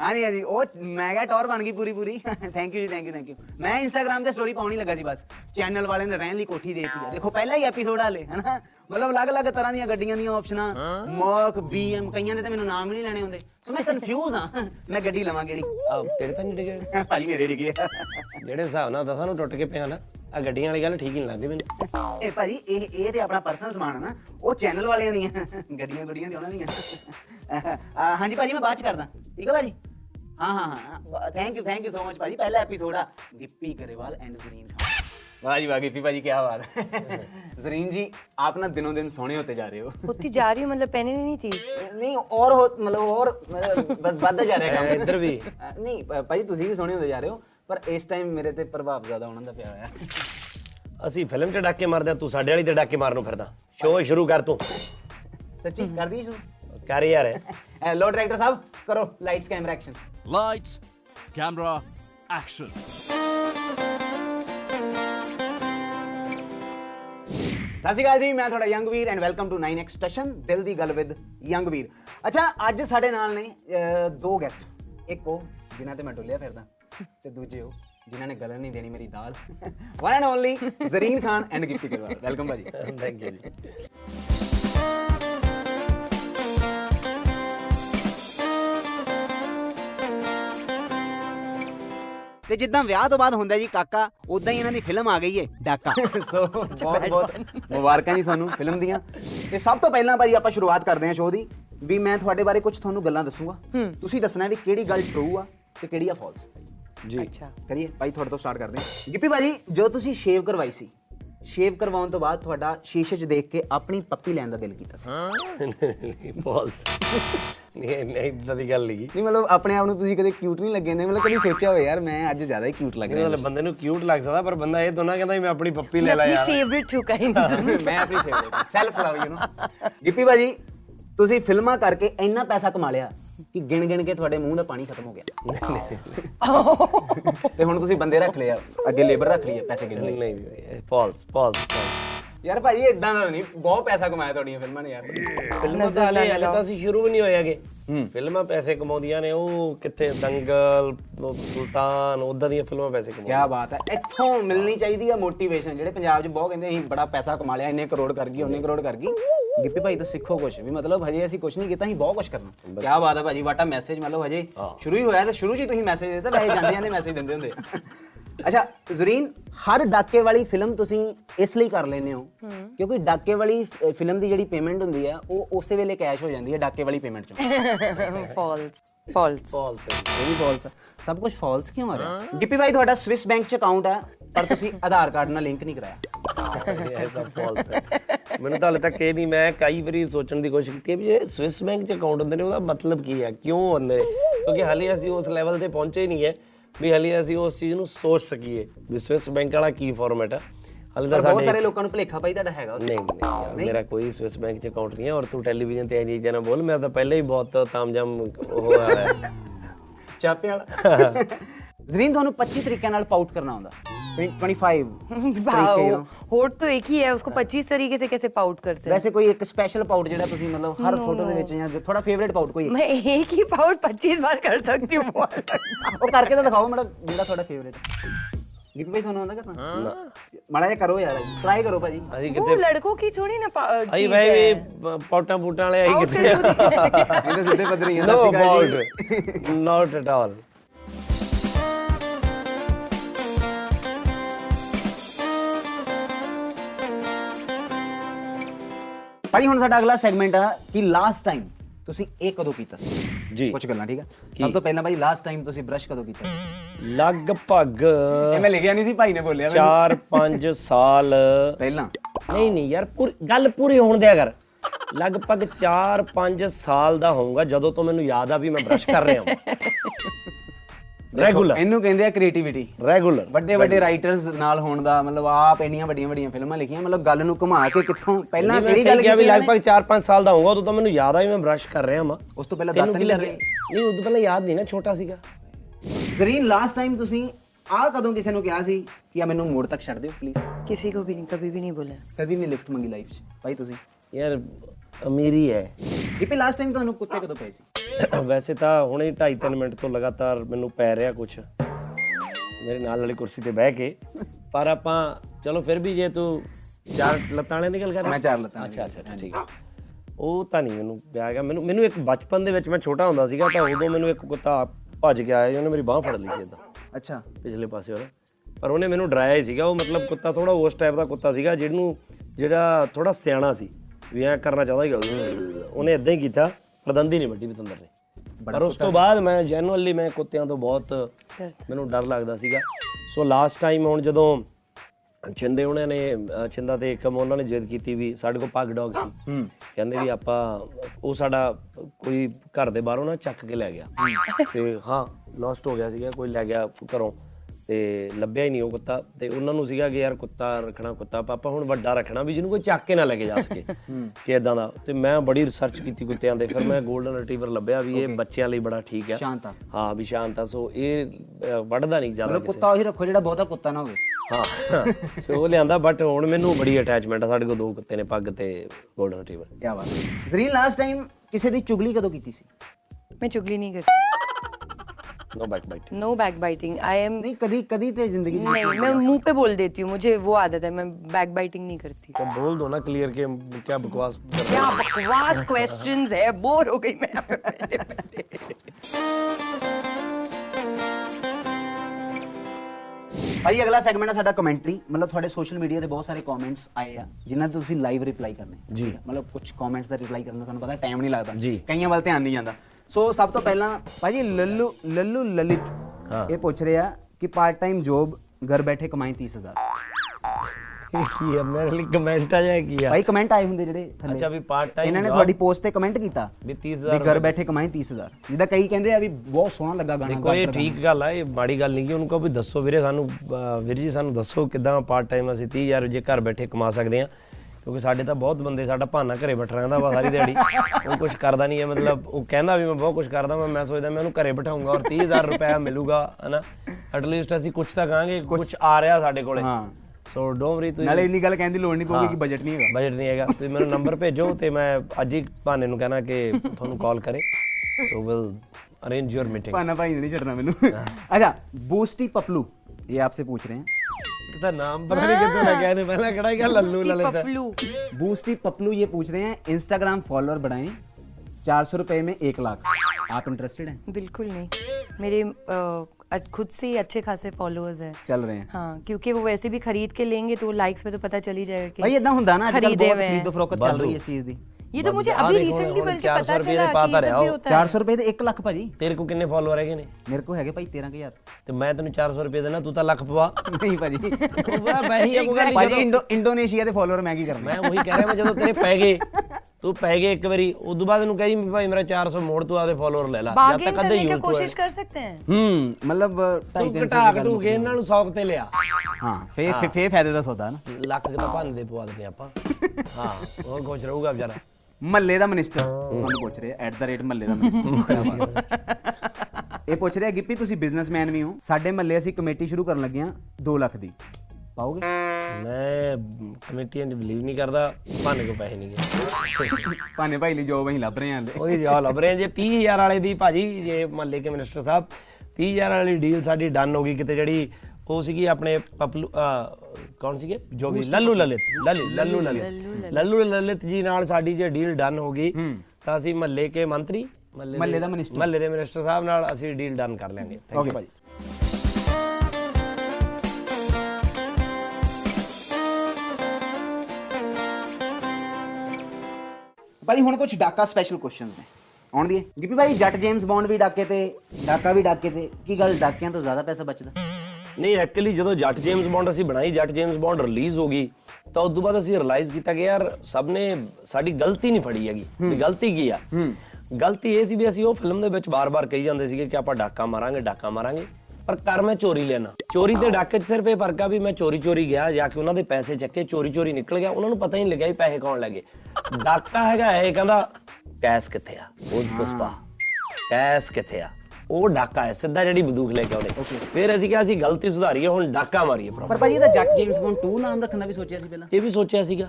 ਹਾਂਜੀ ਹਾਂਜੀ। ਉਹ ਮੈਗਾ ਟੌਰ ਬਣ ਗਈ ਪੂਰੀ ਪੂਰੀ। ਥੈਂਕ ਯੂ ਜੀ ਥੈਂਕ ਯੂ ਥੈਂਕ ਯੂ ਮੈਂ ਇੰਸਟਾਗ੍ਰam ਤੇ ਸਟੋਰੀ ਪਾਉਣੀ ਲੱਗਾ ਸੀ ਬਸ। ਚੈਨਲ ਵਾਲੇ ਨੇ ਰਹਿਣ ਲਈ ਕੋਠੀ ਦਿੱਤੀ ਆ। ਦੇਖੋ ਪਹਿਲਾ ਹੀ ਐਪੀਸੋਡ ਹਾਲੇ ਹਨਾ? ਮਤਲਬ ਅਲੱਗ-ਅਲੱਗ ਤਰ੍ਹਾਂ ਦੀਆਂ ਗੱਡੀਆਂ ਦੀਆਂ ਆਪਸ਼ਨਾਂ ਮਰਕ ਬੀਐਮ ਕਈਆਂ ਦੇ ਤੇ ਮੈਨੂੰ ਨਾਮ ਨਹੀਂ ਲੈਣੇ ਹੁੰਦੇ। ਸੋ ਮੈਂ ਕਨਫਿਊਜ਼ ਆ। ਮੈਂ ਗੱਡੀ ਲਵਾਂ ਕਿਹੜੀ? ਤੇਰੇ ਤਾਂ ਨਹੀਂ ਡਿਗੇ? ਭਾਜੀ ਮੇਰੇ ਡਿੱਗੇ ਜਿਹੜੇ ਹਿਸਾਬ ਨਾਲ ਦਸਾਂ ਨੂੰ ਟੁੱਟ ਕੇ ਪਿਆ ਨਾ ਆ ਗੱਡੀਆਂ ਵਾਲੀ ਗੱਲ ਠੀਕ ਹੀ ਨਹੀਂ ਲੱਗਦੀ ਮੈਨੂੰ। ਇਹ ਭਾਜੀ ਇਹ ਇਹ ਤੇ ਆਪਣਾ ਪਰਸਨਲ ਸਮਾਨ ਆ ਨਾ। ਉਹ ਚੈਨਲ ਵਾਲਿਆਂ ਦੀਆਂ। ਗੱਡੀਆਂ ਗੁੱਡੀਆਂ ਤੇ ਉਹਨਾਂ ਦੀਆਂ। ਹਾਂਜੀ ਭਾਜੀ ਮੈਂ ਬਾਅਦ ਚ ਕਰਦਾ। ਠੀਕ ਹੈ ਭਾਜੀ? ਹਾਂ ਹਾਂ thank you thank you so much ਭਾਜੀ। ਪਹਿਲਾ ਐਪੀਸੋਡ ਆ। ਗਿੱਪੀ ਗਰੇਵਾਲ ਐਂਡ ਜ਼ਰੀਨ ਖਾਨ। ਵਾਹ ਜੀ ਵਾਹ ਗਿੱਪੀ ਭਾਜੀ ਕੀ ਬਾਤ ਹੈ। ਜ਼ਰੀਨ ਜੀ ਆਪ ਨਾ ਦਿਨੋਂ ਦਿਨ ਸੋਹਣੇ ਹੋਤੇ ਜਾ ਰਹੇ ਹੋ। ਹੋਤੀ ਜਾ ਰਹੀ ਹੋ ਮਤਲਬ ਪਹਿਨੇ ਨਹੀਂ ਥੀ ਨਹੀਂ ਔਰ ਮਤਲਬ ਔਰ ਬਸ ਵੱਧਦਾ ਜਾ ਰਿਹਾ ਕੰਮ। ਇੱਧਰ ਵੀ। ਨਹੀਂ ਭਾਜੀ ਤੁਸੀਂ ਵੀ ਸੋਹਣੇ ਹੁੰਦੇ ਜਾ ਰਹੇ ਹੋ ਪਰ ਇਸ ਟਾਈਮ ਮੇਰੇ ਤੇ ਪ੍ਰਭਾਵ ਜ਼ਿਆਦਾ ਉਹਨਾਂ ਦਾ ਪਿਆ ਹੋਇਆ। ਅਸੀਂ ਫਿਲਮ ਤੇ ਡਾਕੇ ਮਾਰਦੇ ਤੂੰ ਸਾਡੇ ਵਾਲੀ ਤੇ ਡਾਕੇ ਮਾਰਨ ਨੂੰ ਫਿਰਦਾ। ਸ਼ੋਅ ਸ਼ੁਰੂ ਕਰ ਤੂੰ। ਸੱਚੀ ਕਰਦੀ ਸ਼ੁਰੂ? ਕਰ ਯਾਰ। ਹੈਲੋ ਡਾਇਰੈਕਟਰ ਸਾਹਿਬ ਕਰੋ lights camera action Lights, camera, action. ਸਤਿ ਸ਼੍ਰੀ ਅਕਾਲ ਜੀ ਮੈਂ ਤੁਹਾਡਾ young Veer and welcome to 9x station ਦਿਲ ਦੀ ਗੱਲ ਵਿਦ ਯੰਗ ਵੀਰ। ਅੱਛਾ ਅੱਜ ਸਾਡੇ ਨਾਲ ਨੇ ਦੋ ਗੈਸਟ ਇੱਕ ਉਹ ਜਿਨ੍ਹਾਂ ਤੇ ਮੈਂ ਡੁੱਲਿਆ ਫਿਰਦਾ ਤੇ ਦੂਜੇ ਉਹ ਜਿਨ੍ਹਾਂ ਨੇ ਗਲਨ ਨਹੀਂ ਦੇਣੀ ਮੇਰੀ ਦਾਲ। One and only Zareen Khan and Gippy Grewal. Welcome ਭਾਜੀ। ਥੈਂਕ ਯੂ ਜੀ। ਤੇ ਜਿੱਦਾਂ ਵਿਆਹ ਤੋਂ ਬਾਅਦ ਹੁੰਦਾ ਜੀ ਕਾਕਾ ਉਦਾਂ ਹੀ ਇਹਨਾਂ ਦੀ ਫਿਲਮ ਆ ਗਈ ਏ ਡਾਕਾ। ਸੋ ਬਹੁਤ ਬਹੁਤ ਮੁਬਾਰਕਾਂ ਜੀ ਤੁਹਾਨੂੰ ਫਿਲਮ ਦੀਆਂ। ਤੇ ਸਭ ਤੋਂ ਪਹਿਲਾਂ ਭਾਈ ਆਪਾਂ ਸ਼ੁਰੂਆਤ ਕਰਦੇ ਹਾਂ ਸ਼ੋਅ ਦੀ ਵੀ ਮੈਂ ਤੁਹਾਡੇ ਬਾਰੇ ਕੁਝ ਤੁਹਾਨੂੰ ਗੱਲਾਂ ਦੱਸੂਗਾ। ਤੁਸੀਂ ਦੱਸਣਾ ਵੀ ਕਿਹੜੀ ਗੱਲ ਟਰੂ ਆ ਤੇ ਕਿਹੜੀ ਆ ਫਾਲਸ ਜੀ ਅੱਛਾ। ਕਰੀਏ ਭਾਈ ਤੁਹਾਡੇ ਤੋਂ ਸਟਾਰਟ ਕਰਦੇ ਹਾਂ। ਗਿੱਪੀ ਭਾਜੀ ਜੋ ਤੁਸੀਂ ਸ਼ੇਵ ਕਰਵਾਈ ਸੀ ਸ਼ੇਵ ਕਰਵਾਉਣ ਤੋਂ ਬਾਅਦ ਤੁਹਾਡਾ ਸ਼ੀਸ਼ੇ 'ਚ ਦੇਖ ਕੇ ਆਪਣੀ ਪੱਪੀ ਲੈਣ ਦਾ ਦਿਲ ਕੀਤਾ ਸੀ। ਬਹੁਤ। ਨਹੀਂ ਨਹੀਂ ਇਦਾਂ ਦੀ ਗੱਲ ਨਹੀਂ। ਨਹੀਂ ਮਤਲਬ ਆਪਣੇ ਆਪ ਨੂੰ ਤੁਸੀਂ ਕਦੇ ਕਿਊਟ ਨਹੀਂ ਲੱਗੇ ਨੇ ਮਤਲਬ ਕਦੀ ਸੋਚਿਆ ਹੋਵੇ ਯਾਰ ਮੈਂ ਅੱਜ ਜ਼ਿਆਦਾ ਹੀ ਕਿਊਟ ਲੱਗ ਰਿਹਾ ਮਤਲਬ ਬੰਦੇ ਨੂੰ ਕਿਊਟ ਲੱਗ ਸਕਦਾ ਪਰ ਬੰਦਾ ਇਹ ਦੋਨਾ ਕਹਿੰਦਾ ਮੈਂ ਆਪਣੀ ਪੱਪੀ ਲੈ ਲਿਆ ਯਾਰ। ਆਪਣੀ ਫੇਵਰਿਟ ਟੂ ਕਾਈਂਡ ਮੈਂ ਆਪਣੀ favourite self love you know Deepi ਬਾਜੀ ਤੁਸੀਂ ਫਿਲਮਾਂ ਕਰਕੇ ਇੰਨਾ ਪੈਸਾ ਕਮਾ ਲਿਆ। ਕਿ ਗਿਣ ਗਿਣ ਕੇ ਤੁਹਾਡੇ ਮੂੰਹ ਦਾ ਪਾਣੀ ਖਤਮ ਹੋ ਗਿਆ। ਤੇ ਹੁਣ ਤੁਸੀਂ ਬੰਦੇ ਰੱਖ ਲਿਆ ਅੱਗੇ ਲੇਬਰ ਰੱਖ ਲਈ ਪੈਸੇ ਗਿਣ ਲਈ ਨਹੀਂ ਫਾਲਸ ਫਾਲਸ ਯਾਰ ਭਾਜੀ ਇਦਾਂ ਦਾ ਨਹੀਂ ਬਹੁਤ ਪੈਸਾ ਕਮਾਇਆ ਤੁਹਾਡੀਆਂ ਫਿਲਮਾਂ ਨੇ ਯਾਰ। ਫਿਲਮਾਂ ਤਾਂ ਹਲੇ ਤਾਂ ਅਸੀਂ ਸ਼ੁਰੂ ਵੀ ਨਹੀਂ ਹੋਏਗੇ ਫਿਲਮਾਂ ਪੈਸੇ ਕਮਾਉਂਦੀਆਂ ਨੇ ਉਹ ਕਿੱਥੇ ਦੰਗਲ ਸੁਲਤਾਨ ਉਦਾਂ ਦੀਆਂ ਫਿਲਮਾਂ ਪੈਸੇ ਕਮਾਉਂਦੀਆਂ। ਕੀ ਬਾਤ ਹੈ। ਇੱਥੋਂ ਮਿਲਣੀ ਚਾਹੀਦੀ ਆ ਮੋਟੀਵੇਸ਼ਨ ਜਿਹੜੇ ਪੰਜਾਬ 'ਚ ਬਹੁਤ ਕਹਿੰਦੇ ਅਸੀਂ ਬੜਾ ਪੈਸਾ ਕਮਾ ਲਿਆ ਇੰਨੇ ਕਰੋੜ ਕਰ ਗਈ ਉਹਨੇ ਕਰੋੜ ਕਰ ਗਈ। ਗਿੱਪੀ ਭਾਈ ਤੋਂ ਸਿੱਖੋ ਕੁਝ ਵੀ ਮਤਲਬ ਹਜੇ ਅਸੀਂ ਕੁਝ ਨਹੀਂ ਕੀਤਾ ਅਸੀਂ ਬਹੁਤ ਕੁਝ ਕਰਨਾ। ਕੀ ਬਾਤ ਹੈ ਭਾਜੀ ਵਾਟਾ ਮੈਸੇਜ ਮਤਲਬ ਹਜੇ ਸ਼ੁਰੂ ਹੀ ਹੋਇਆ ਤੇ ਸ਼ੁਰੂ 'ਚ ਹੀ ਤੁਸੀਂ ਮੈਸੇਜ ਦਿੱਤਾ ਵੈਸੇ ਜਾਂਦੇ ਜਾਂਦੇ ਮੈਸੇਜ ਦਿੰਦੇ ਹੁੰਦੇ ਅੱਛਾ ਜ਼ਰੀਨ ਹਰ ਡਾਕੇ ਵਾਲੀ ਫਿਲਮ ਤੁਸੀਂ ਇਸ ਲਈ ਕਰ ਲੈਂਦੇ ਹੋ ਕਿਉਂਕਿ ਡਾਕੇ ਵਾਲੀ ਫਿਲਮ ਦੀ ਜਿਹੜੀ ਪੇਮੈਂਟ ਹੁੰਦੀ ਹੈ ਉਹ ਉਸੇ ਵੇਲੇ ਕੈਸ਼ ਹੋ ਜਾਂਦੀ ਹੈ ਡਾਕੇ ਵਾਲੀ ਪੇਮੈਂਟ 'ਚੋਂ। ਫਾਲਸ ਫਾਲਸ ਫਾਲਸ ਇਹ ਵੀ ਫਾਲਸ ਸਭ ਕੁਝ ਫਾਲਸ ਕਿਉਂ ਆ ਰਿਹਾ ਗਿੱਪੀ ਭਾਈ ਤੁਹਾਡਾ ਸਵਿਸ ਬੈਂਕ ਚ ਅਕਾਊਂਟ ਹੈ ਪਰ ਤੁਸੀਂ ਆਧਾਰ ਕਾਰਡ ਨਾਲ ਲਿੰਕ ਨਹੀਂ ਕਰਾਇਆ ਮੈਨੂੰ ਤਾਂ ਹਲੇ ਤੱਕ ਇਹ ਨਹੀਂ ਮੈਂ ਕਈ ਵਾਰੀ ਸੋਚਣ ਦੀ ਕੋਸ਼ਿਸ਼ ਕੀਤੀ ਵੀ ਇਹ ਸਵਿਸ ਬੈਂਕ ਚ ਅਕਾਊਂਟ ਹੁੰਦੇ ਨੇ ਉਹਦਾ ਮਤਲਬ ਕੀ ਹੈ ਕਿਉਂ ਹੁੰਦੇ ਨੇ ਕਿਉਂਕਿ ਹਾਲੇ ਅਸੀਂ ਉਸ ਲੈਵਲ ਤੇ ਪਹੁੰਚੇ ਹੀ ਨਹੀਂ ਹੈ ਵੀ ਹਾਲੇ ਅਸੀਂ ਉਸ ਚੀਜ਼ ਨੂੰ ਸੋਚ ਸਕੀਏ ਵੀ ਸਵਿਸ ਬੈਂਕ ਵਾਲਾ ਕੀ ਫਾਰਮੈਟ ਹੈ ਹਾਲੇ ਤਾਂ ਪਰ ਬਹੁਤ ਸਾਡੇ ਸਾਰੇ ਲੋਕਾਂ ਨੂੰ ਭੁਲੇਖਾ ਭਾਈ ਤੁਹਾਡਾ ਹੈਗਾ ਨਹੀਂ ਨਹੀਂ ਯਾਰ, ਮੇਰਾ ਕੋਈ ਸਵਿਸ ਬੈਂਕ 'ਚ ਅਕਾਊਂਟ ਨਹੀਂ ਹੈ ਔਰ ਤੂੰ ਟੈਲੀਵਿਜ਼ਨ ਤੇ ਇਹ ਚੀਜ਼ਾਂ ਨਾ ਬੋਲ ਮੈਂ ਤਾਂ ਪਹਿਲਾਂ ਹੀ ਬਹੁਤ ਤਾਮਜਾਮ ਉਹ ਹੈ ਚਾਪੇ ਵਾਲਾ ਜ਼ਰੀਨ ਤੁਹਾਨੂੰ 25 ਤਰੀਕਿਆਂ ਨਾਲ ਪਾਊਟ ਕਰਨਾ ਆਉਂਦਾ 25 ਤਰੀਕੇ वाओ you know। होठ तो एक ही है उसको 25 तरीके से कैसे पाउट करते हैं ਵੈਸੇ ਕੋਈ ਇੱਕ ਸਪੈਸ਼ਲ ਪਾਊਟ ਜਿਹੜਾ ਤੁਸੀਂ ਮਤਲਬ ਹਰ ਫੋਟੋ ਦੇ ਵਿੱਚ ਜਾਂ ਥੋੜਾ ਫੇਵਰੇਟ ਪਾਊਟ ਕੋਈ मैं एक ही पाउट 25 बार कर सकती हूँ वो अलग बात। ਉਹ ਕਰਕੇ ਤਾਂ ਦਿਖਾਓ ਮੈਡਮ ਜਿਹੜਾ ਤੁਹਾਡਾ ਫੇਵਰੇਟ ਗਿੱਪੀ ਭਾਈ ਤੁਹਾਨੂੰ ਆਉਂਦਾ ਕਰਨਾ ਮਾੜਾ ਜਿਹਾ ਕਰੋ ਯਾਰ ਟਰਾਈ ਕਰੋ ਭਾਜੀ ਅਸੀਂ वो ਕਿਤੇ लड़कों की थोड़ी ना पा- ਅਸੀਂ चीज ਭਾਈ है ਵੀ ਪੌਟਾਂ ਪੂਟਾਂ ਵਾਲੇ ਆਈ Paut ਕਿੱਥੇ ਜ਼ਰੂਰੀ ਹੈ। ਇਹਦੇ ਸਿੱਧੇ ਪੱਧਰੀ No about not at all. ਭਾਜੀ ਹੁਣ ਸਾਡਾ ਅਗਲਾ ਸੈਗਮੈਂਟ ਆ ਕਿ ਲਾਸਟ ਟਾਈਮ ਤੁਸੀਂ ਇਹ ਕਦੋਂ ਕੀਤਾ ਸੀ? ਜੀ। ਕੁਝ ਗੱਲਾਂ ਠੀਕ ਆ ਸਭ ਤੋਂ ਪਹਿਲਾਂ ਭਾਜੀ ਲਾਸਟ ਟਾਈਮ ਤੁਸੀਂ ਬ੍ਰਸ਼ ਕਦੋਂ ਕੀਤਾ ਲਗਭਗ ਇਹ ਮੈਂ ਲਿਖਿਆ ਨਹੀਂ ਸੀ ਭਾਈ ਨੇ ਬੋਲਿਆ 4-5 ਸਾਲ। ਪਹਿਲਾਂ? ਨਹੀਂ ਨਹੀਂ ਯਾਰ ਪੂਰੀ ਗੱਲ ਪੂਰੀ ਹੋਣ ਦਿਆ ਕਰ। ਲਗਭਗ 4-5 ਸਾਲ ਦਾ ਹੋਊਗਾ ਜਦੋਂ ਤੋਂ ਮੈਨੂੰ ਯਾਦ ਆ ਵੀ ਮੈਂ ਬ੍ਰਸ਼ ਕਰ ਰਿਹਾ ਹਾਂ। ਰੈਗੂਲਰ ਇਹਨੂੰ ਕਹਿੰਦੇ ਆ ਕ੍ਰੀਏਟੀਵਿਟੀ ਰੈਗੂਲਰ ਵੱਡੇ ਵੱਡੇ ਰਾਈਟਰਸ ਨਾਲ ਹੋਣ ਦਾ ਮਤਲਬ ਆਪ ਇੰਨੀਆਂ ਵੱਡੀਆਂ ਵੱਡੀਆਂ ਫਿਲਮਾਂ ਲਿਖੀਆਂ ਮਤਲਬ ਗੱਲ ਨੂੰ ਘੁਮਾ ਕੇ ਕਿੱਥੋਂ ਪਹਿਲਾਂ ਕਿਹੜੀ ਗੱਲ ਕੀਤੀ ਵੀ ਲਗਭਗ 4-5 ਸਾਲ ਦਾ ਹੋਊਗਾ ਉਦੋਂ ਤਾਂ ਮੈਨੂੰ ਯਾਦ ਆ ਵੀ ਮੈਂ ਬ੍ਰਸ਼ ਕਰ ਰਿਹਾ ਹਾਂ ਉਸ ਤੋਂ ਪਹਿਲਾਂ ਦਾਤ ਨਹੀਂ ਲੱਗੇ ਨਹੀਂ ਉਦੋਂ ਪਹਿਲਾਂ ਯਾਦ ਨਹੀਂ ਨਾ ਛੋਟਾ ਸੀਗਾ। ਜ਼ਰੀਨ ਲਾਸਟ ਟਾਈਮ ਤੁਸੀਂ ਆ ਕਦੋਂ ਕਿਸੇ ਨੂੰ ਕਿਹਾ ਸੀ ਕਿ ਆ ਮੈਨੂੰ ਮੋੜ ਤੱਕ ਛੱਡ ਦਿਓ ਪਲੀਜ਼ ਕਿਸੇ ਕੋ ਵੀ ਨਹੀਂ ਕਦੀ ਵੀ ਨਹੀਂ ਬੋਲਿਆ। ਕਦੀ ਨਹੀਂ ਲਿਫਟ ਮੰਗੀ ਲਾਈਫ 'ਚ ਭਾਈ ਤੁਸੀਂ? ਯਾਰ ਅਮੀਰੀ ਹੈ। ਗਿੱਪੀ ਲਾਸਟ ਟਾਈਮ ਤੁਹਾਨੂੰ ਕੁੱਤੇ ਕਦੋਂ ਪਏ ਸੀ? ਵੈਸੇ ਤਾਂ ਹੁਣੇ 2.5 ਮਿੰਟ ਤੋਂ ਲਗਾਤਾਰ ਮੈਨੂੰ ਪੈ ਰਿਹਾ ਕੁਛ। ਮੇਰੇ ਨਾਲ ਵਾਲੀ ਕੁਰਸੀ ਤੇ ਬਹਿ ਕੇ। ਪਰ ਆਪਾਂ ਚਲੋ ਫਿਰ ਵੀ ਜੇ ਤੂੰ ਚਾਰ ਲੱਤਾਂ ਵਾਲੇ ਦੀ ਗੱਲ ਕਰ ਮੈਂ ਚਾਰ ਲੱਤਾਂ ਵਾਲੀ। ਅੱਛਾ ਅੱਛਾ ਠੀਕ ਹੈ। ਉਹ ਤਾਂ ਨਹੀਂ ਮੈਨੂੰ ਪਿਆ ਗਿਆ। ਮੈਨੂੰ ਮੈਨੂੰ ਇੱਕ ਬਚਪਨ ਦੇ ਵਿੱਚ ਮੈਂ ਛੋਟਾ ਹੁੰਦਾ ਸੀਗਾ ਤਾਂ ਉਦੋਂ ਮੈਨੂੰ ਇੱਕ ਕੁੱਤਾ ਭੱਜ ਕੇ ਆਇਆ ਉਹਨੇ ਮੇਰੀ ਬਾਹ ਫੜ ਲਈ ਸੀ ਇਦਾਂ ਅੱਛਾ। ਪਿਛਲੇ ਪਾਸੇ ਉਹਦਾ ਪਰ ਉਹਨੇ ਮੈਨੂੰ ਡਰਾਇਆ ਹੀ ਸੀਗਾ। ਉਹ ਮਤਲਬ ਕੁੱਤਾ ਥੋੜਾ ਉਸ ਟਾਈਪ ਦਾ ਕੁੱਤਾ ਸੀਗਾ ਜਿਹਨੂੰ ਜਿਹੜਾ ਥੋੜਾ ਸਿਆਣਾ ਸੀ। ਵੀ ਐਂ ਕਰਨਾ ਚਾਹੁੰਦਾ ਸੀਗਾ ਉਹਨੇ ਇਦਾਂ ਹੀ ਕੀਤਾ ਪ੍ਰਦੰਦੀ ਨਹੀਂ ਵੱਡੀ ਬਤੰਦਰ ਨੇ। ਪਰ ਉਸ ਤੋਂ ਬਾਅਦ ਮੈਂ ਜੈਨੂਅਲੀ ਮੈਂ ਕੁੱਤਿਆਂ ਤੋਂ ਬਹੁਤ ਮੈਨੂੰ ਡਰ ਲੱਗਦਾ ਸੀਗਾ। ਸੋ ਲਾਸਟ ਟਾਈਮ ਹੁਣ ਜਦੋਂ ਛਿੰਦੇ ਉਹਨਾਂ ਨੇ ਛਿੰਦਾ ਤੇ ਇੱਕਮ ਉਹਨਾਂ ਨੇ ਜਿੱਦ ਕੀਤੀ ਵੀ ਸਾਡੇ ਕੋਲ ਪੱਗ ਡੌਗ ਸੀ। ਕਹਿੰਦੇ ਵੀ ਆਪਾਂ ਉਹ ਸਾਡਾ ਕੋਈ ਘਰ ਦੇ ਬਾਹਰੋਂ ਨਾ ਚੱਕ ਕੇ ਲੈ ਗਿਆ। ਤੇ ਹਾਂ ਲੋਸਟ ਹੋ ਗਿਆ ਸੀਗਾ ਕੋਈ ਲੈ ਗਿਆ ਘਰੋਂ। ਤੇ ਲੱਭਿਆ ਹੀ ਨਹੀਂ ਉਹ ਕੁੱਤਾ। ਤੇ ਉਹਨਾਂ ਨੂੰ ਸੀਗਾ ਕਿ ਯਾਰ ਕੁੱਤਾ ਰੱਖਣਾ ਕੁੱਤਾ ਪਾਪਾ ਹੁਣ ਵੱਡਾ ਰੱਖਣਾ ਵੀ ਜਿਹਨੂੰ ਕੋਈ ਚੱਕ ਕੇ ਨਾ ਲੈ ਕੇ ਜਾ ਸਕੇ ਕਿ ਇਦਾਂ ਦਾ। ਤੇ ਮੈਂ ਬੜੀ ਰਿਸਰਚ ਕੀਤੀ ਕੁੱਤਿਆਂ ਦੇ ਫਿਰ ਮੈਂ 골ਡਨ ਰਿਟਰੀਵਰ ਲੱਭਿਆ ਵੀ ਇਹ ਬੱਚਿਆਂ ਲਈ ਬੜਾ ਠੀਕ ਆ। ਸ਼ਾਂਤਾ ਹਾਂ ਵੀ ਸ਼ਾਂਤਾ ਸੋ ਇਹ ਵੱਡਦਾ ਨਹੀਂ ਜ਼ਿਆਦਾ ਕਿਸੇ। ਕੁੱਤਾ ਉਹੀ ਰੱਖੋ ਜਿਹੜਾ ਬਹੁਤਾ ਕੁੱਤਾ ਨਾ ਹੋਵੇ। ਹਾਂ ਸੋ ਉਹ ਲਿਆਂਦਾ ਬਟ ਹੁਣ ਮੈਨੂੰ ਬੜੀ ਅਟੈਚਮੈਂਟ ਆ। ਸਾਡੇ ਕੋਲ ਦੋ ਕੁੱਤੇ ਨੇ ਪੱਗ ਤੇ 골ਡਨ ਰਿਟਰੀਵਰ ਕੀ ਬਾਤ ਜ਼ਰੀਨ ਲਾਸਟ ਟਾਈਮ ਕਿਸੇ ਦੀ ਚੁਗਲੀ ਕਦੋਂ ਕੀਤੀ ਸੀ? ਮੈਂ ਚੁਗਲੀ ਨਹੀਂ ਕਰਦੀ। No back bite no back biting I am ਨਹੀਂ ਕਦੀ ਕਦੀ ਤੇ ਜ਼ਿੰਦਗੀ 'ਚ नहीं मैं मुंह पे बोल देती हूँ मुझे वो आदत है मैं बैक बाइटिंग नहीं करती तो बोल दो ना क्लियर के क्या बकवास कर रहे क्या बकवास क्वेश्चंस है बोर हो गई मैं यहाँ पे बैठे बैठे ਭਾਈ ਅਗਲਾ ਸੈਗਮੈਂਟ ਹੈ ਸਾਡਾ ਕਮੈਂਟਰੀ ਮਤਲਬ ਤੁਹਾਡੇ ਸੋਸ਼ਲ ਮੀਡੀਆ ਤੇ ਬਹੁਤ ਸਾਰੇ ਕਮੈਂਟਸ ਆਏ ਆ ਜਿਨ੍ਹਾਂ ਤੇ ਤੁਸੀਂ ਲਾਈਵ ਰਿਪਲਾਈ ਕਰਨੇ ਜੀ। ਮਤਲਬ ਕੁਝ ਕਮੈਂਟਸ ਦਾ ਰਿਪਲਾਈ ਕਰਨ ਦਾ ਤੁਹਾਨੂੰ ਪਤਾ ਟਾਈਮ ਨਹੀਂ ਲੱਗਦਾ ਜੀ। ਕਈਆਂ ਵੱਲ ਧਿਆਨ ਨਹੀਂ ਜਾਂਦਾ ਸੋ ਸਭ ਤੋਂ ਪਹਿਲਾਂ ਭਾਜੀ ਲੱਲੂ ਲੱਲੂ ਲਲਿਤ ਹਾਂ। ਇਹ ਪੁੱਛ ਰਿਹਾ ਕਿ ਪਾਰਟ ਟਾਈਮ ਜੋਬ ਘਰ ਬੈਠੇ ਕਮਾਈ 30000 ਕੀ ਹੈ? ਮੇਰੇ ਲਈ ਕਮੈਂਟ ਆ ਜਾਏ ਕੀ ਆ? ਭਾਈ ਕਮੈਂਟ ਆਏ ਹੁੰਦੇ ਜਿਹੜੇ ਥੱਲੇ। ਅੱਛਾ ਵੀ part time ਇਹਨਾਂ ਨੇ ਤੁਹਾਡੀ ਪੋਸਟ ਤੇ ਕਮੈਂਟ ਕੀਤਾ ਵੀ ਵੀ 30000 ਘਰ ਬੈਠੇ ਕਮਾਈ 30000 ਜਿੱਦਾਂ ਕਈ ਕਹਿੰਦੇ ਆ ਵੀ ਬਹੁਤ ਸੋਹਣਾ ਲੱਗਾ ਗਾਣਾ ਦੇਖੋ ਇਹ ਠੀਕ ਗੱਲ ਆ ਇਹ ਮਾੜੀ ਗੱਲ ਨਹੀਂ ਕਿ ਉਹਨੂੰ ਕਹੋ ਵੀ ਦੱਸੋ ਵੀਰੇ ਸਾਨੂੰ ਵੀਰ ਜੀ ਸਾਨੂੰ ਦੱਸੋ ਕਿਦਾਂ ਪਾਰਟ ਟਾਈਮ ਅਸੀਂ 30000 ਜੇ ਘਰ ਬੈਠੇ ਕਮਾ ਸਕਦੇ ਆ ਕਿਉਂਕਿ ਸਾਡੇ ਤਾਂ ਬਹੁਤ ਬੰਦੇ ਸਾਡਾ ਭਾਨਾ ਘਰੇ ਬੈਠਾ ਰਹਿੰਦਾ ਵਾ ਸਾਰੀ ਦਿਹਾੜੀ ਉਹ ਕੁਝ ਕਰਦਾ ਨਹੀਂ ਹੈ ਮਤਲਬ ਉਹ ਕਹਿੰਦਾ ਵੀ ਮੈਂ ਬਹੁਤ ਕੁਝ ਕਰਦਾ ਮੈਂ ਮੈਂ ਸੋਚਦਾ ਮੈਂ ਉਹਨੂੰ ਘਰੇ ਬਿਠਾਉਂਗਾ ਔਰ 30000 ਰੁਪਏ ਮਿਲੂਗਾ ਹਨਾ ਐਟਲੀਸਟ ਅਸੀਂ ਕੁਝ ਤਾਂ ਕਹਾਂਗੇ ਕੁਝ ਆ ਰਿਹਾ ਸਾਡੇ ਕੋਲੇ ਹਾਂ ਸੋ ਡੋਂਟ ਵਰੀ ਤੁਸੀਂ ਨਾਲੇ ਇੰਨੀ ਗੱਲ ਕਹਿਣ ਦੀ ਲੋੜ ਨਹੀਂ ਪਊਗੀ ਕਿ ਬਜਟ ਨਹੀਂ ਹੈਗਾ ਬਜਟ ਨਹੀਂ ਹੈਗਾ ਤੁਸੀਂ ਮੈਨੂੰ ਨੰਬਰ ਭੇਜੋ ਤੇ ਮੈਂ ਅੱਜ ਹੀ ਭਾਨੇ ਨੂੰ ਕਹਿਣਾ ਕਿ ਤੁਹਾਨੂੰ ਕਾਲ ਕਰੇ so will arrange your meeting पाना भाई ने नहीं छड़ना मेनू अच्छा बूस्टी पपलू ये आपसे पूछ रहे हैं कितना नाम पता नहीं कितना लगा हाँ। है। पहला कड़ाई का लल्लू ललेता? पपलू। बूस्टी पपलू ये पूछ रहे हैं इंस्टाग्राम फॉलोअर बढ़ाएँ चार सौ रुपए में एक लाख। आप इंटरेस्टेड हैं? बिल्कुल नहीं। मेरे आ, खुद से ही अच्छे खासे फॉलोअर्स हैं। चल रहे हैं। हाँ क्योंकि वो वैसे भी खरीद के लेंगे तो लाइक्स पे तो पता चल ही जाएगा कि भाई इतना हुंदा ना खरीदे हुए हैं। तो फरोखत चल रही है चीज़ दी। ये तो मुझे हाँ, अभी देखो, रिसेंटली उन्होंने बल्कि 400 पता रुपये चला दे कि पाता ये रहा सब भी हो। होता है 400 ਰੁਪਏ ਦੇ 1 ਲੱਖ ਭਾਜੀ ਤੇਰੇ ਕੋ ਕਿੰਨੇ ਫਾਲੋਅਰ ਹੈਗੇ ਨੇ ਮੇਰੇ ਕੋ ਹੈਗੇ ਭਾਈ 13000 ਤੇ ਮੈਂ ਤੈਨੂੰ 400 ਰੁਪਏ ਦੇਣਾ ਤੂੰ ਤਾਂ ਲੱਖ ਪਵਾ ਨਹੀਂ ਭਾਜੀ ਵਾਹ ਬਹੀ ਇਹ ਗੱਲ ਭਾਜੀ ਇੰਡੋ ਇੰਡੋਨੇਸ਼ੀਆ ਦੇ ਫਾਲੋਅਰ ਮੈਂ ਕੀ ਕਰਨਾ ਮੈਂ ਉਹੀ ਕਹਿ ਰਿਹਾ ਮੈਂ ਜਦੋਂ ਤੇਰੇ ਪੈ ਗਏ ਤੂੰ ਪੈ ਗਏ ਇੱਕ ਵਾਰੀ ਉਸ ਤੋਂ ਬਾਅਦ ਇਹਨੂੰ ਕਹੀ ਵੀ ਭਾਈ ਮੇਰਾ 400 ਮੋੜ ਤੂੰ ਆਦੇ ਫਾਲੋਅਰ ਲੈ ਲੈ ਜਦ बार्गेन ਤੱਕ ਅੱਧੇ करने की ਯੂਜ਼ कोशिश कर सकते हैं ਹੂੰ ਮਤਲਬ ਤੂੰ 2.5 ਘਟਾ ਘਟੂ ਕੇ ਇਹਨਾਂ ਨੂੰ ਸੌਕ ਤੇ ਲਿਆ ਹਾਂ ਫੇ ਫੇ- ਫੇ ਫਾਇਦੇ ਦਾ ਸੌਦਾ ਨਾ ਲੱਖ ਕਿਤਾ ਭੰਨ ਦੇ ਪਵਾ ਦਿੰਦੇ ਆਪਾਂ ਹਾਂ ਉਹ ਖੁਸ਼ ਰਹੂਗਾ ਵਿਚਾਰਾ ਮੱਲੇ ਦਾ ਮਿਨਿਸਟਰ ਤੁਹਾਨੂੰ ਪੁੱਛ ਰਿਹਾ ਐਟ ਦਾ ਰੇਟ ਮੱਲੇ ਦਾ ਮਿਨਿਸਟਰ ਇਹ ਪੁੱਛ ਰਿਹਾ ਗਿੱਪੀ ਤੁਸੀਂ ਬਿਜ਼ਨਸਮੈਨ ਵੀ ਹੋ। ਸਾਡੇ ਮੱਲੇ ਅਸੀਂ ਕਮੇਟੀ ਸ਼ੁਰੂ ਕਰਨ ਲੱਗੇ ਆ 2 ਲੱਖ ਦੀ। ਪਾਓਗੇ? ਮੈਂ ਕਮੇਟੀਆਂ 'ਚ ਬਲੀਵ ਨਹੀਂ ਕਰਦਾ ਭਾਨੇ ਕੋ ਪੈਸੇ ਨਹੀਂ ਗਏ। ਭਾਨੇ ਭਾਈ ਲਈ ਜੋਬ ਅਸੀਂ ਲੱਭ ਰਹੇ ਹਾਂ। ਉਹਦੀ ਜਵਾਬ ਲੱਭ ਰਹੇ। ਜੇ 30000 ਵਾਲੇ ਦੀ ਭਾਜੀ ਜੇ ਮਹੱਲੇ ਕੇ ਮਿਨਿਸਟਰ ਸਾਹਿਬ 30000 ਵਾਲੀ ਡੀਲ ਸਾਡੀ ਡਨ ਹੋ ਗਈ ਕਿਤੇ ਜਿਹੜੀ ਉਹ ਸੀਗੀ ਆਪਣੇ ਪਪਲੂ ਕੌਣ ਸੀਗੇ? ਜੋ ਵੀ ਲੱਲੂ ਲਲਿਤ ਲੱਲੂ ਲੱਲੂ ਲਲਿਤ। ਲੱਲੂ ਲਲਿਤ। ਜੀ ਨਾਲ ਸਾਡੀ ਜੇ ਡੀਲ ਡਨ ਹੋ ਗਈ ਤਾਂ ਅਸੀਂ ਮਹੱਲੇ ਕੇ ਮੰਤਰੀ ਮਹੱਲੇ ਦਾ minister। ਮਹੱਲੇ ਦੇ ਮਿਨਿਸਟਰ ਸਾਹਿਬ ਨਾਲ ਅਸੀਂ ਡੀਲ ਡਨ ਕਰ ਲਾਂਗੇ। ਥੈਂਕ ਯੂ ਭਾਜੀ। ਭਾਈ ਹੁਣ ਕੁਝ ਡਾਕਾ ਸਪੈਸ਼ਲ ਕੁਐਸਚਨਸ ਨੇ। ਆਉਣ ਦੀ ਗਿੱਪੀ ਭਾਈ ਜੱਟ ਜੇਮਸ ਬੌਂਡ ਵੀ ਡਾਕੇ ਤੇ ਡਾਕਾ ਵੀ ਡਾਕੇ ਤੇ ਕੀ ਗੱਲ ਡਾਕਿਆਂ ਤੋਂ ਜ਼ਿਆਦਾ ਪੈਸਾ ਬਚਦਾ? ਨਹੀਂ ਐਕਚੁਅਲੀ ਜਦੋਂ ਜੱਟ ਜੇਮਸ ਬੌਂਡ ਅਸੀਂ ਬਣਾਈ ਜੱਟ ਜੇਮਸ ਬੌਂਡ ਰਿਲੀਜ਼ ਹੋ ਗਈ ਤਾਂ ਉਸ ਤੋਂ ਬਾਅਦ ਅਸੀਂ ਰਿਅਲਾਈਜ਼ ਕੀਤਾ ਕਿ ਯਾਰ ਸਭ ਨੇ ਸਾਡੀ ਗਲਤੀ ਨਹੀਂ ਫੜੀ ਹੈਗੀ ਵੀ ਗਲਤੀ ਕੀ ਆ? ਗਲਤੀ ਇਹ ਸੀ ਵੀ ਅਸੀਂ ਉਹ ਫਿਲਮ ਦੇ ਵਿੱਚ ਬਾਰ-ਬਾਰ ਕਹੀ ਜਾਂਦੇ ਸੀਗੇ ਕਿ ਆਪਾਂ ਡਾਕਾ ਮਾਰਾਂਗੇ ਡਾਕਾ ਮਾਰਾਂਗੇ ਪਰ ਕਰ ਮੈਂ ਚੋਰੀ ਲੈਣਾ। ਚੋਰੀ ਤੇ ਡਾਕੇ 'ਚ ਸਿਰਫ ਇਹ ਫ਼ਰਕ ਆ ਵੀ ਮੈਂ ਚੋਰੀ ਚੋਰੀ ਗਿਆ ਜਾ ਕੇ ਉਹਨਾਂ ਦੇ ਪੈਸੇ ਚੱਕੇ ਚੋਰੀ ਚੋਰੀ ਨਿਕਲ ਗਿਆ ਉਹਨਾਂ ਨੂੰ ਪਤਾ ਹੀ ਨਹੀਂ ਲੱਗਿਆ ਵੀ ਪੈਸੇ ਕੌਣ ਲੈ ਗਏ। ਡਾਕਾ ਹੈਗਾ ਇਹ ਕਹਿੰਦਾ ਕੈਸ਼ ਕਿੱਥੇ ਆ? ਉਸ ਪੁਸਪਾ ਕੈਸ਼ ਕਿੱਥੇ ਆ? ਉਹ ਡਾਕਾ ਹੈ ਸਿੱਧਾ ਜਿਹੜੀ ਬੰਦੂਕ ਲੈ ਕੇ ਆਉਣੇ ਫਿਰ ਅਸੀਂ ਕਿਹਾ ਅਸੀਂ ਗਲਤੀ ਸੁਧਾਰੀਏ ਹੁਣ ਡਾਕਾ ਮਾਰੀਏ proper। ਪਰ ਭਾਜੀ ਇਹਦਾ ਜੱਟ ਜੇਮਸ ਬੌਂਡ 2 ਨਾਮ ਰੱਖਣ ਦਾ ਵੀ ਸੋਚਿਆ ਸੀ ਪਹਿਲਾਂ। ਇਹ ਵੀ ਸੋਚਿਆ ਸੀਗਾ।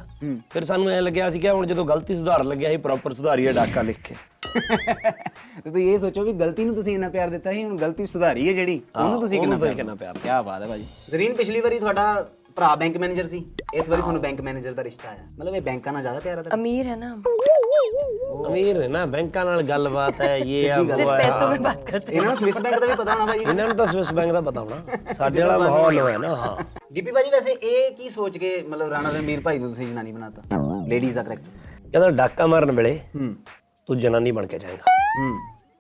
ਫਿਰ ਸਾਨੂੰ ਐ ਲੱਗਿਆ ਸੀ ਕਿ ਹੁਣ ਜਦੋਂ ਗਲਤੀ ਸੁਧਾਰਨ ਲੱਗਿਆ ਸੀ ਪ੍ਰੋਪਰ ਸੁਧਾਰੀਏ ਡਾਕਾ ਲਿਖ ਕੇ। ਤੇ ਤੁਸੀਂ ਇਹ ਸੋਚੋ ਵੀ ਗਲਤੀ ਨੂੰ ਤੁਸੀਂ ਇੰਨਾ ਪਿਆਰ ਦਿੱਤਾ ਸੀ ਹੁਣ ਗਲਤੀ ਸੁਧਾਰੀ ਹੈ ਜਿਹੜੀ ਉਹਨੂੰ ਤੁਸੀਂ ਉਹਨੂੰ ਕਿੰਨਾ ਤੁਸੀਂ ਕਿੰਨਾ ਪਿਆਰ ਕੀ ਬਾਤ ਹੈ ਭਾਜੀ। ਜ਼ਰੀਨ ਪਿਛਲੀ ਵਾਰੀ ਤੁਹਾਡਾ ਭਰਾ ਬੈਂਕ ਮੈਨੇਜਰ ਸੀ ਇਸ ਵਾਰੀ ਤੁਹਾਨੂੰ ਬੈਂਕ ਮੈਨੇਜਰ ਦਾ ਰਿਸ਼ਤਾ ਆਇਆ ਮਤਲਬ ਇਹ ਬੈਂਕਾਂ ਨਾਲ ਜ਼ਿਆਦਾ ਪਿਆਰ ਹੈ ਤੁਹਾਡਾ अमीर है ना ਅਮੀਰ ਹੈ ਨਾ ਬੈਂਕਾਂ ਨਾਲ ਗੱਲਬਾਤ ਹੈ ਇਹ ਆ सिर्फ ਉਹ ਆ पैसों में बात करते ਇਹਨਾਂ ਨੂੰ ਸਵਿਸ ਬੈਂਕ ਦਾ ਵੀ ਪਤਾ ਹੋਣਾ ਭਾਜੀ ਇਹਨਾਂ ਨੂੰ ਤਾਂ ਸਵਿਸ ਬੈਂਕ ਦਾ ਪਤਾ ਹੋਣਾ ਸਾਡੇ ਵਾਲਾ ਮਾਹੌਲ ਹੈ ਨਾ ਹਾਂ ਡੀਪੀ ਭਾਜੀ ਵੈਸੇ ਇਹ ਕੀ ਸੋਚ ਕੇ ਮਤਲਬ ਰਾਣਾ ਰਣਵੀਰ ਭਾਈ ਨੂੰ ਤੁਸੀਂ ਜਨਾਨੀ ਬਣਾਤਾ ਲੇਡੀਜ਼ ਦਾ ਕਰੈਕਟਰ ਕਹਿੰਦਾ ਡਾਕਾ ਮਾਰਨ ਵੇਲੇ ਹੂੰ ਤੂੰ ਜਨਾਨੀ ਬਣ ਕੇ ਜਾਏਗਾ ਹੂੰ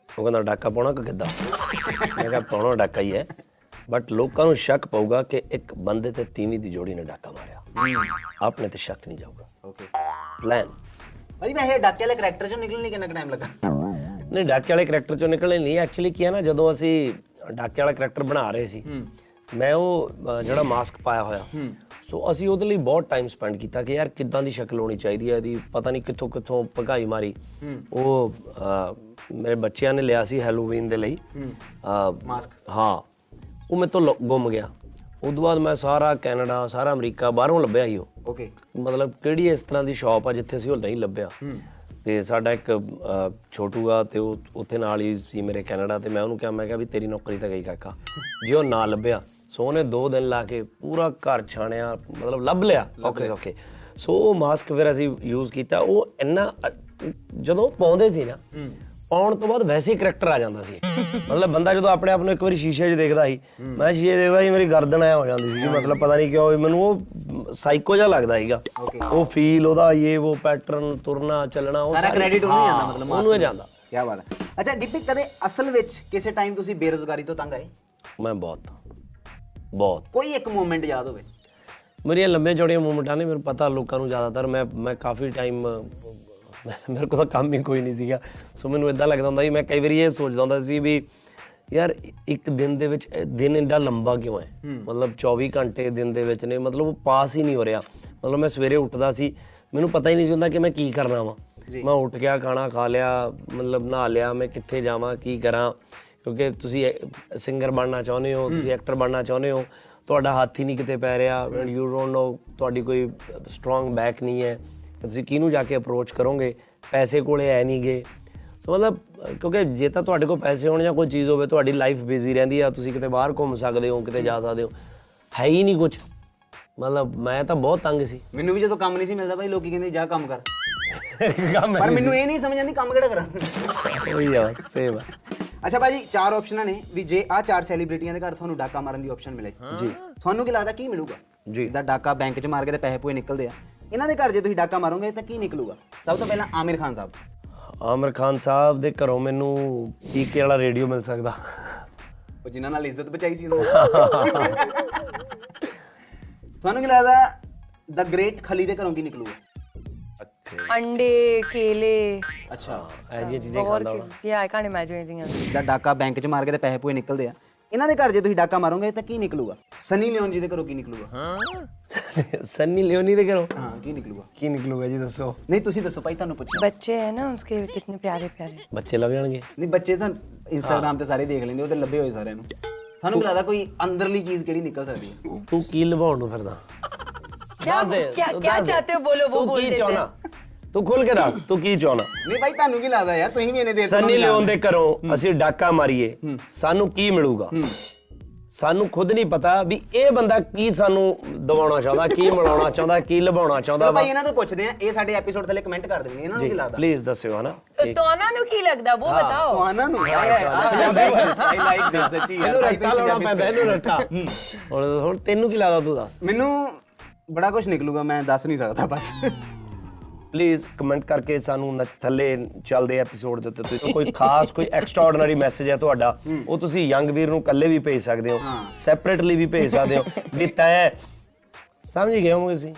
ਉਹ ਕਹਿੰਦਾ ਡਾਕਾ ਪਾਉਣਾ ਕਿ ਕਿੱਦਾਂ ਮੈਂ ਕਿਹਾ ਪਾਉਣਾ ਡਾਕਾ ਹੀ ਹੈ ਬਟ ਲੋਕਾਂ ਨੂੰ ਸ਼ੱਕ ਪਊਗਾ ਕਿ ਇੱਕ ਬੰਦੇ ਤੇ ਤੀਵੀਂ ਦੀ ਜੋੜੀ ਨੇ ਡਾਕਾ ਮਾਰਿਆ। ਆਪਣੇ ਤੇ ਸ਼ੱਕ ਨਹੀਂ ਜਾਊਗਾ। ਓਕੇ ਪਲਾਨ ਭਾਜੀ ਵੈਸੇ ਡਾਕੇ ਵਾਲੇ ਕਰੈਕਟਰ ਚੋਂ ਨਿਕਲਣ ਲਈ ਕਿੰਨਾ ਟਾਈਮ ਲੱਗਾ? ਨਹੀਂ ਡਾਕੇ ਵਾਲੇ ਕਰੈਕਟਰ ਚੋਂ ਨਿਕਲਣੇ ਨਹੀਂ। ਐਕਚੁਅਲੀ ਕੀ ਹੈ ਨਾ ਜਦੋਂ ਅਸੀਂ ਡਾਕੇ ਵਾਲਾ ਕਰੈਕਟਰ ਬਣਾ ਰਹੇ ਸੀ ਮੈਂ ਉਹ ਜਿਹੜਾ ਮਾਸਕ ਪਾਇਆ ਹੋਇਆ ਸੋ ਅਸੀਂ ਉਹਦੇ ਲਈ ਬਹੁਤ ਟਾਈਮ ਸਪੈਂਡ ਕੀਤਾ ਕਿ ਯਾਰ ਕਿੱਦਾਂ ਦੀ ਸ਼ਕਲ ਹੋਣੀ ਚਾਹੀਦੀ ਹੈ ਇਹਦੀ ਪਤਾ ਨਹੀਂ ਕਿੱਥੋਂ ਕਿੱਥੋਂ ਭਗਾਈ ਮਾਰੀ। ਉਹ ਮੇਰੇ ਬੱਚਿਆਂ ਨੇ ਲਿਆ ਸੀ ਹੈਲੋਵੀਨ ਦੇ ਲਈ। ਮਾਸਕ ਹਾਂ। ਉਹ ਮੇਰੇ ਤੋਂ ਗੁੰਮ ਗਿਆ। ਉਦੋਂ ਬਾਅਦ ਮੈਂ ਸਾਰਾ ਕੈਨੇਡਾ ਸਾਰਾ ਅਮਰੀਕਾ ਬਾਹਰੋਂ ਲੱਭਿਆ ਹੀ ਉਹ। ਓਕੇ ਮਤਲਬ ਕਿਹੜੀ ਇਸ ਤਰ੍ਹਾਂ ਦੀ ਸ਼ਾਪ ਆ ਜਿੱਥੇ ਅਸੀਂ ਉਹ ਨਹੀਂ ਲੱਭਿਆ। ਤੇ ਸਾਡਾ ਇੱਕ ਛੋਟੂ ਆ ਤੇ ਉਹ ਉੱਥੇ ਨਾਲ ਹੀ ਸੀ ਮੇਰੇ ਕੈਨੇਡਾ ਤੇ ਮੈਂ ਉਹਨੂੰ ਕਿਹਾ ਮੈਂ ਕਿਹਾ ਵੀ ਤੇਰੀ ਨੌਕਰੀ ਤਾਂ ਗਈ ਕਾਕਾ। ਜੇ ਉਹ ਨਾ ਲੱਭਿਆ ਸੋ ਉਹਨੇ 2 ਦਿਨ ਲਾ ਕੇ ਪੂਰਾ ਘਰ ਛਾਣਿਆ ਮਤਲਬ ਲੱਭ ਲਿਆ। ਓਕੇ ਓਕੇ ਸੋ ਉਹ ਮਾਸਕ ਫਿਰ ਅਸੀਂ ਯੂਜ਼ ਕੀਤਾ। ਉਹ ਇੰਨਾ ਜਦੋਂ ਪਾਉਂਦੇ ਸੀ ਨਾ ਪਾਉਣ ਤੋਂ ਬਾਅਦ ਵੈਸੇ ਹੀ ਕਰੈਕਟਰ ਆ ਜਾਂਦਾ ਸੀ। ਮਤਲਬ ਬੰਦਾ ਜਦੋਂ ਆਪਣੇ ਆਪ ਨੂੰ ਇੱਕ ਵਾਰੀ ਸ਼ੀਸ਼ੇ 'ਚ ਦੇਖਦਾ ਸੀ ਮੈਂ ਸ਼ੀਸ਼ੇ ਦੇਖਦਾ ਸੀ ਮੇਰੀ ਗਰਦਨ ਐ ਹੋ ਜਾਂਦੀ ਸੀ ਮਤਲਬ ਪਤਾ ਨਹੀਂ ਕਿਉਂ ਮੈਨੂੰ ਉਹ ਸਾਈਕੋ ਜਿਹਾ ਲੱਗਦਾ ਸੀਗਾ। ਉਹ ਫੀਲ ਉਹਦਾ ਇਹ ਉਹ ਪੈਟਰਨ ਤੁਰਨਾ ਚੱਲਣਾ ਉਹ ਸਾਰਾ credit ਉਹਨੂੰ ਜਾਂਦਾ ਮਤਲਬ ਉਹਨੂੰ ਹੀ ਜਾਂਦਾ। ਕੀ ਬਾਤ ਹੈ। ਅੱਛਾ ਦੀਪੀ ਕਦੇ ਅਸਲ ਵਿੱਚ ਕਿਸੇ ਟਾਈਮ ਤੁਸੀਂ ਬੇਰੋਜ਼ਗਾਰੀ ਤੋਂ ਤੰਗ ਆਏ? ਮੈਂ ਬਹੁਤ। ਬਹੁਤ। ਕੋਈ ਇੱਕ ਮੂਮੈਂਟ ਯਾਦ ਹੋਵੇ? ਮੇਰੀਆਂ ਲੰਬੇ ਚੌੜੀਆਂ ਮੂਵਮੈਂਟਾਂ ਨੇ ਮੈਨੂੰ ਪਤਾ ਲੋਕਾਂ ਨੂੰ ਜ਼ਿਆਦਾਤਰ। ਮੈਂ ਮੈਂ ਕਾਫੀ ਟਾਈਮ ਮੇਰੇ ਕੋਲ ਤਾਂ ਕੰਮ ਹੀ ਕੋਈ ਨਹੀਂ ਸੀਗਾ। ਸੋ ਮੈਨੂੰ ਇਦਾਂ ਲੱਗਦਾ ਹੁੰਦਾ ਸੀ ਮੈਂ ਕਈ ਵਾਰੀ ਇਹ ਸੋਚਦਾ ਹੁੰਦਾ ਸੀ ਵੀ ਯਾਰ ਇੱਕ ਦਿਨ ਦੇ ਵਿੱਚ ਦਿਨ ਇੰਨਾ ਲੰਬਾ ਕਿਉਂ ਹੈ? ਮਤਲਬ 24 ਘੰਟੇ ਦਿਨ ਦੇ ਵਿੱਚ ਨੇ ਮਤਲਬ ਉਹ ਪਾਸ ਹੀ ਨਹੀਂ ਹੋ ਰਿਹਾ। ਮਤਲਬ ਮੈਂ ਸਵੇਰੇ ਉੱਠਦਾ ਸੀ ਮੈਨੂੰ ਪਤਾ ਹੀ ਨਹੀਂ ਹੁੰਦਾ ਕਿ ਮੈਂ ਕੀ ਕਰਨਾ ਵਾ। ਮੈਂ ਉੱਠ ਗਿਆ ਖਾਣਾ ਖਾ ਲਿਆ ਮਤਲਬ ਨਹਾ ਲਿਆ ਮੈਂ ਕਿੱਥੇ ਜਾਵਾਂ ਕੀ ਕਰਾਂ? ਕਿਉਂਕਿ ਤੁਸੀਂ ਸਿੰਗਰ ਬਣਨਾ ਚਾਹੁੰਦੇ ਹੋ ਤੁਸੀਂ ਐਕਟਰ ਬਣਨਾ ਚਾਹੁੰਦੇ ਹੋ ਤੁਹਾਡਾ ਹੱਥ ਹੀ ਨਹੀਂ ਕਿਤੇ ਪੈ ਰਿਹਾ। ਯੂ ਡੋਨਟ ਨੋ ਤੁਹਾਡੀ ਕੋਈ ਸਟਰੋਂਗ ਬੈਕ ਨਹੀਂ ਹੈ। ਤਾਂ ਤੁਸੀਂ ਕਿਹਨੂੰ ਜਾ ਕੇ ਅਪਰੋਚ ਕਰੋਗੇ? ਪੈਸੇ ਕੋਲੇ ਐ ਨਹੀਂਗੇ। ਸੋ ਮਤਲਬ ਕਿਉਂਕਿ ਜੇ ਤਾਂ ਤੁਹਾਡੇ ਕੋਲ ਪੈਸੇ ਹੋਣ ਜਾਂ ਕੋਈ ਚੀਜ਼ ਹੋਵੇ ਤੁਹਾਡੀ ਲਾਈਫ ਬਿਜ਼ੀ ਰਹਿੰਦੀ ਆ ਤੁਸੀਂ ਕਿਤੇ ਬਾਹਰ ਘੁੰਮ ਸਕਦੇ ਹੋ ਕਿਤੇ ਜਾ ਸਕਦੇ ਹੋ। ਹੈ ਹੀ ਨਹੀਂ ਕੁਝ ਮਤਲਬ ਮੈਂ ਤਾਂ ਬਹੁਤ ਤੰਗ ਸੀ। ਮੈਨੂੰ ਵੀ ਜਦੋਂ ਕੰਮ ਨਹੀਂ ਸੀ ਮਿਲਦਾ ਭਾਈ ਲੋਕੀ ਕਹਿੰਦੇ ਜਾ ਕੰਮ ਕਰ। ਪਰ ਮੈਨੂੰ ਇਹ ਨਹੀਂ ਸਮਝ ਆਉਂਦੀ ਕੰਮ ਕਿਹੜਾ ਕਰਾਂ? ਉਹੀ ਆ ਸੇਮ ਅੱਛਾ ਭਾਜੀ ਚਾਰ ਆਪਸ਼ਨਾਂ ਨੇ ਵੀ ਜੇ ਆ ਚਾਰ ਸੈਲੀਬ੍ਰਿਟੀਆਂ ਦੇ ਘਰ ਤੁਹਾਨੂੰ ਡਾਕਾ ਮਾਰਨ ਦੀ ਆਪਸ਼ਨ ਮਿਲੇ ਜੀ। ਤੁਹਾਨੂੰ ਕੀ ਲੱਗਦਾ ਕੀ ਮਿਲੂਗਾ? ਜੀ। ਦਾ ਡਾਕਾ ਬੈਂਕ 'ਚ ਮਾਰ ਕੇ ਤੇ ਪੈਸੇ ਪੂਏ ਨਿਕਲਦੇ ਆ। ਇਹਨਾਂ ਦੇ ਘਰ ਜੇ ਤੁਸੀਂ ਡਾਕਾ ਮਾਰੋਗੇ ਤਾਂ ਕੀ ਨਿਕਲੂਗਾ? ਸਭ ਤੋਂ ਪਹਿਲਾਂ ਆਮਿਰ ਖਾਨ ਸਾਹਿਬ। ਆਮਿਰ ਖਾਨ ਸਾਹਿਬ ਦੇ ਘਰੋਂ ਮੈਨੂੰ ਟੀਕੇ ਵਾਲਾ ਰੇਡੀਓ ਮਿਲ ਸਕਦਾ। ਉਹ ਜਿਨ੍ਹਾਂ ਨਾਲ ਇੱਜ਼ਤ ਬਚਾਈ ਸੀ ਤੁਹਾਨੂੰ ਕੀ ਲੱਗਦਾ ਦ ਗ੍ਰੇਟ ਖਲੀ ਦੇ ਘਰੋਂ ਕੀ ਨਿਕਲੂਗਾ? ਅੰਡੇ ਕੇਲੇ। ਅੱਛਾ। ਇਹ ਜੀ ਚੀਜ਼ਾਂ ਖਾਂਦਾ ਹੋਣਾ। ਯਾ I can't imagine anything else ਦਾ ਡਾਕਾ ਬੈਂਕ 'ਚ ਮਾਰ ਕੇ ਤੇ ਪੈਸੇ ਪੂਏ ਨਿਕਲਦੇ ਆ। ਇਹਨਾਂ ਦੇ ਘਰ ਜੇ ਤੁਸੀਂ ਡਾਕਾ ਮਾਰੋਗੇ ਤਾਂ ਕੀ ਨਿਕਲੂਗਾ ਸਨੀ ਲਿਓਨ ਜੀ ਦੇ ਘਰੋਂ ਕੀ ਨਿਕਲੂਗਾ ਸੰਨੀ ਲਿਓਨੀ ਦੇ ਘਰੋਂ ਹਾਂ ਕੀ ਨਿਕਲੂਗਾ ਕੀ ਨਿਕਲੂਗਾ ਜੀ ਦੱਸੋ ਨਹੀਂ ਤੁਸੀਂ ਦੱਸੋ ਭਾਈ ਤੁਹਾਨੂੰ ਪੁੱਛਿਆ बच्चे हैं ना उसके कितने प्यारे प्यारे ਬੱਚੇ ਲੱਭ ਜਾਣਗੇ ਨਹੀਂ ਬੱਚੇ ਤਾਂ ਇੰਸਟਾਗ੍ਰam ਤੇ ਸਾਰੇ ਦੇਖ ਲੈਂਦੇ ਉਹ ਤੇ ਲੱਭੇ ਹੋਏ ਸਾਰਿਆਂ ਨੂੰ ਤੁਹਾਨੂੰ ਕੀ ਲੱਗਦਾ ਕੋਈ ਅੰਦਰਲੀ ਚੀਜ਼ ਕਿਹੜੀ ਨਿਕਲ ਸਕਦੀ ਹੈ ਤੂੰ ਕੀ ਲਵਾਉਣ ਨੂੰ ਫਿਰਦਾ क्या ਦੱਸ ਦੇ, क्या ਤੂੰ क्या ਦੱਸ ਦੇ। चाहते हो बोलो वो ਤੂੰ बोल ਕੀ देते हैं ਚਾਹਣਾ ਤੂੰ ਖੁੱਲ ਕੇ ਦੱਸ ਤੂੰ ਕੀ ਚਾਹਣਾ ਨਹੀਂ ਭਾਈ ਤੁਹਾਨੂੰ ਕੀ ਲੱਗਦਾ ਯਾਰ? ਤੁਸੀਂ ਵੀ ਇਹਨੇ ਦੇਰ ਸੰਨੀ ਲਿਓਨ ਦੇ ਘਰੋਂ ਅਸੀਂ ਡਾਕਾ ਮਾਰੀਏ ਸਾਨੂੰ ਕੀ ਮਿਲੂਗਾ? ਸਾਨੂੰ ਖੁਦ ਨਹੀਂ ਪਤਾ ਵੀ ਇਹ ਬੰਦਾ ਕੀ ਸਾਨੂੰ ਦਵਾਉਣਾ ਚਾਹੁੰਦਾ ਕੀ ਮਿਲਾਉਣਾ ਚਾਹੁੰਦਾ ਕੀ ਲਵਾਉਣਾ ਚਾਹੁੰਦਾ ਭਾਈ ਇਹਨਾਂ ਤੋਂ ਪੁੱਛਦੇ ਆ ਇਹ ਸਾਡੇ ਐਪੀਸੋਡ ਥੱਲੇ ਕਮੈਂਟ ਕਰ ਦੇਣਗੇ ਇਹਨਾਂ ਨੂੰ ਕੀ ਲੱਗਦਾ? ਪਲੀਜ਼ ਦੱਸਿਓ ਹਨਾ। ਤੋਨਾ ਨੂੰ ਕੀ ਲੱਗਦਾ? ਉਹ ਬਤਾਓ। ਤੁਹਾਨੂੰ ਨੂੰ? ਆਈ ਲਾਈਕ ਦਿਸ ਸੱਚੀ ਯਾਰ। ਰੱਟਾ ਲਾਉਣਾ ਪੈਂਦਾ ਇਹਨੂੰ ਰੱਟਾ ਹੁਣ ਹੁਣ ਤੈਨੂੰ ਕੀ ਲੱਗਦਾ ਤੂੰ ਦੱਸ। ਮੈਨੂੰ ਬੜਾ ਕੁਝ ਨਿਕਲੂਗਾ ਮੈਂ ਦੱਸ ਨਹੀਂ ਸਕਦਾ ਬਸ। ਪਲੀਜ਼ ਕਮੈਂਟ ਕਰਕੇ ਸਾਨੂੰ ਥੱਲੇ ਚੱਲਦੇ ਐਪੀਸੋਡ ਦੇ ਉੱਤੇ ਤੁਸੀਂ। ਕੋਈ ਖਾਸ ਕੋਈ ਐਕਸਟਰਾਆਰਡਨਰੀ ਮੈਸੇਜ ਹੈ ਤੁਹਾਡਾ ਉਹ ਤੁਸੀਂ ਯੰਗ ਵੀਰ ਨੂੰ ਇਕੱਲੇ ਵੀ ਭੇਜ ਸਕਦੇ ਹੋ ਸੈਪਰੇਟਲੀ ਵੀ ਭੇਜ ਸਕਦੇ ਹੋ। ਵੀ ਤੈਂ ਸਮਝ ਗਏ ਹੋਵੋਗੇ ਤੁਸੀਂ?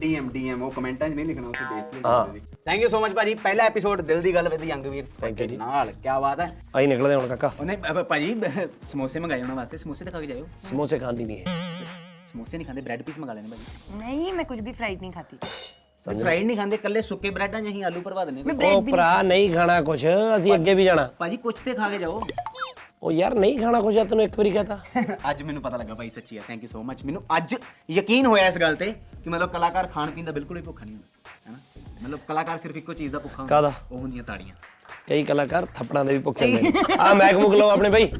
ਡੀਐਮ ਡੀਐਮ ਉਹ ਕਮੈਂਟਾਂ 'ਚ ਨਹੀਂ ਲਿਖਣਾ ਉੱਥੇ ਦੇਖ ਲੈਣਾ ਹਾਂ। ਥੈਂਕ ਯੂ ਸੋ ਮਚ ਭਾਜੀ। ਪਹਿਲਾ ਐਪੀਸੋਡ ਦਿਲ ਦੀ ਗੱਲ with young Veer. Thank you ਨਾਲ ਕੀ ਬਾਤ ਹੈ। ਆਈ ਨਿਕਲਦੇ ਹੁਣ ਕਾਕਾ। ਉਹਨੇ ਭਾਜੀ ਸਮੋਸੇ ਮੰਗਾਏ ਉਹਨਾਂ ਵਾਸਤੇ। ਸਮੋਸੇ ਦਿਖਾ ਕੇ ਜਾਇਓ। ਸਮੋਸੇ ਖਾਂਦੀ ਨਹੀਂ ਹੈ। ਸਮੋਸੇ ਨਹੀਂ ਖਾਂਦੇ ਬ੍ਰੈਡ ਪੀਸ ਮੰਗਾ ਲੈਣੇ ਭਾਜੀ। ਨਹੀਂ ਮੈਂ ਕੁਝ ਵੀ ਫਰਾਈਡ ਨਹੀਂ ਖਾਤੀ ਫਰਾਈਡ ਨਹੀਂ ਖਾਂਦੇ ਕੱਲੇ ਸੁੱਕੇ ਬ੍ਰੈਡਾਂ 'ਚ ਅਸੀਂ ਆਲੂ ਭਰਵਾ ਦਿੰਨੇ ਉਹ ਭਰਾ ਨਹੀਂ ਖਾਣਾ ਕੁਛ ਅਸੀਂ ਅੱਗੇ ਵੀ ਜਾਣਾ। ਭਾਜੀ ਕੁਛ ਤੇ ਖਾ ਕੇ ਜਾਓ। ਉਹ ਯਾਰ ਨਹੀਂ ਖਾਣਾ ਕੁਛ ਆ ਤੈਨੂੰ ਇੱਕ ਵਾਰੀ ਕਹਤਾ। ਅੱਜ ਮੈਨੂੰ ਪਤਾ ਲੱਗਾ ਭਾਈ ਸੱਚੀ ਆ ਥੈਂਕ ਯੂ ਸੋ ਮੱਚ ਮੈਨੂੰ ਅੱਜ ਯਕੀਨ ਹੋਇਆ ਇਸ ਗੱਲ ਤੇ ਕਿ ਮਤਲਬ ਕਲਾਕਾਰ ਖਾਣ ਪੀਣ ਦਾ ਬਿਲਕੁਲ ਹੀ ਭੁੱਖਾ ਨਹੀਂ ਹੁੰਦਾ ਹੈਨਾ ਮਤਲਬ ਕਲਾਕਾਰ ਸਿਰਫ ਇੱਕੋ ਚੀਜ਼ ਦਾ ਭੁੱਖਾ ਹੁੰਦਾ ਉਹ ਹੁੰਦੀਆਂ ਤਾੜੀਆਂ। ਕਈ ਕਲਾਕਾਰ ਥੱਪੜਾਂ ਦੇ ਵੀ ਭੁੱਖੇ ਹੁੰਦੇ ਆ ਮਹਿਕਮੁਕ ਲਓ ਆਪਣੇ ਭਾਈ।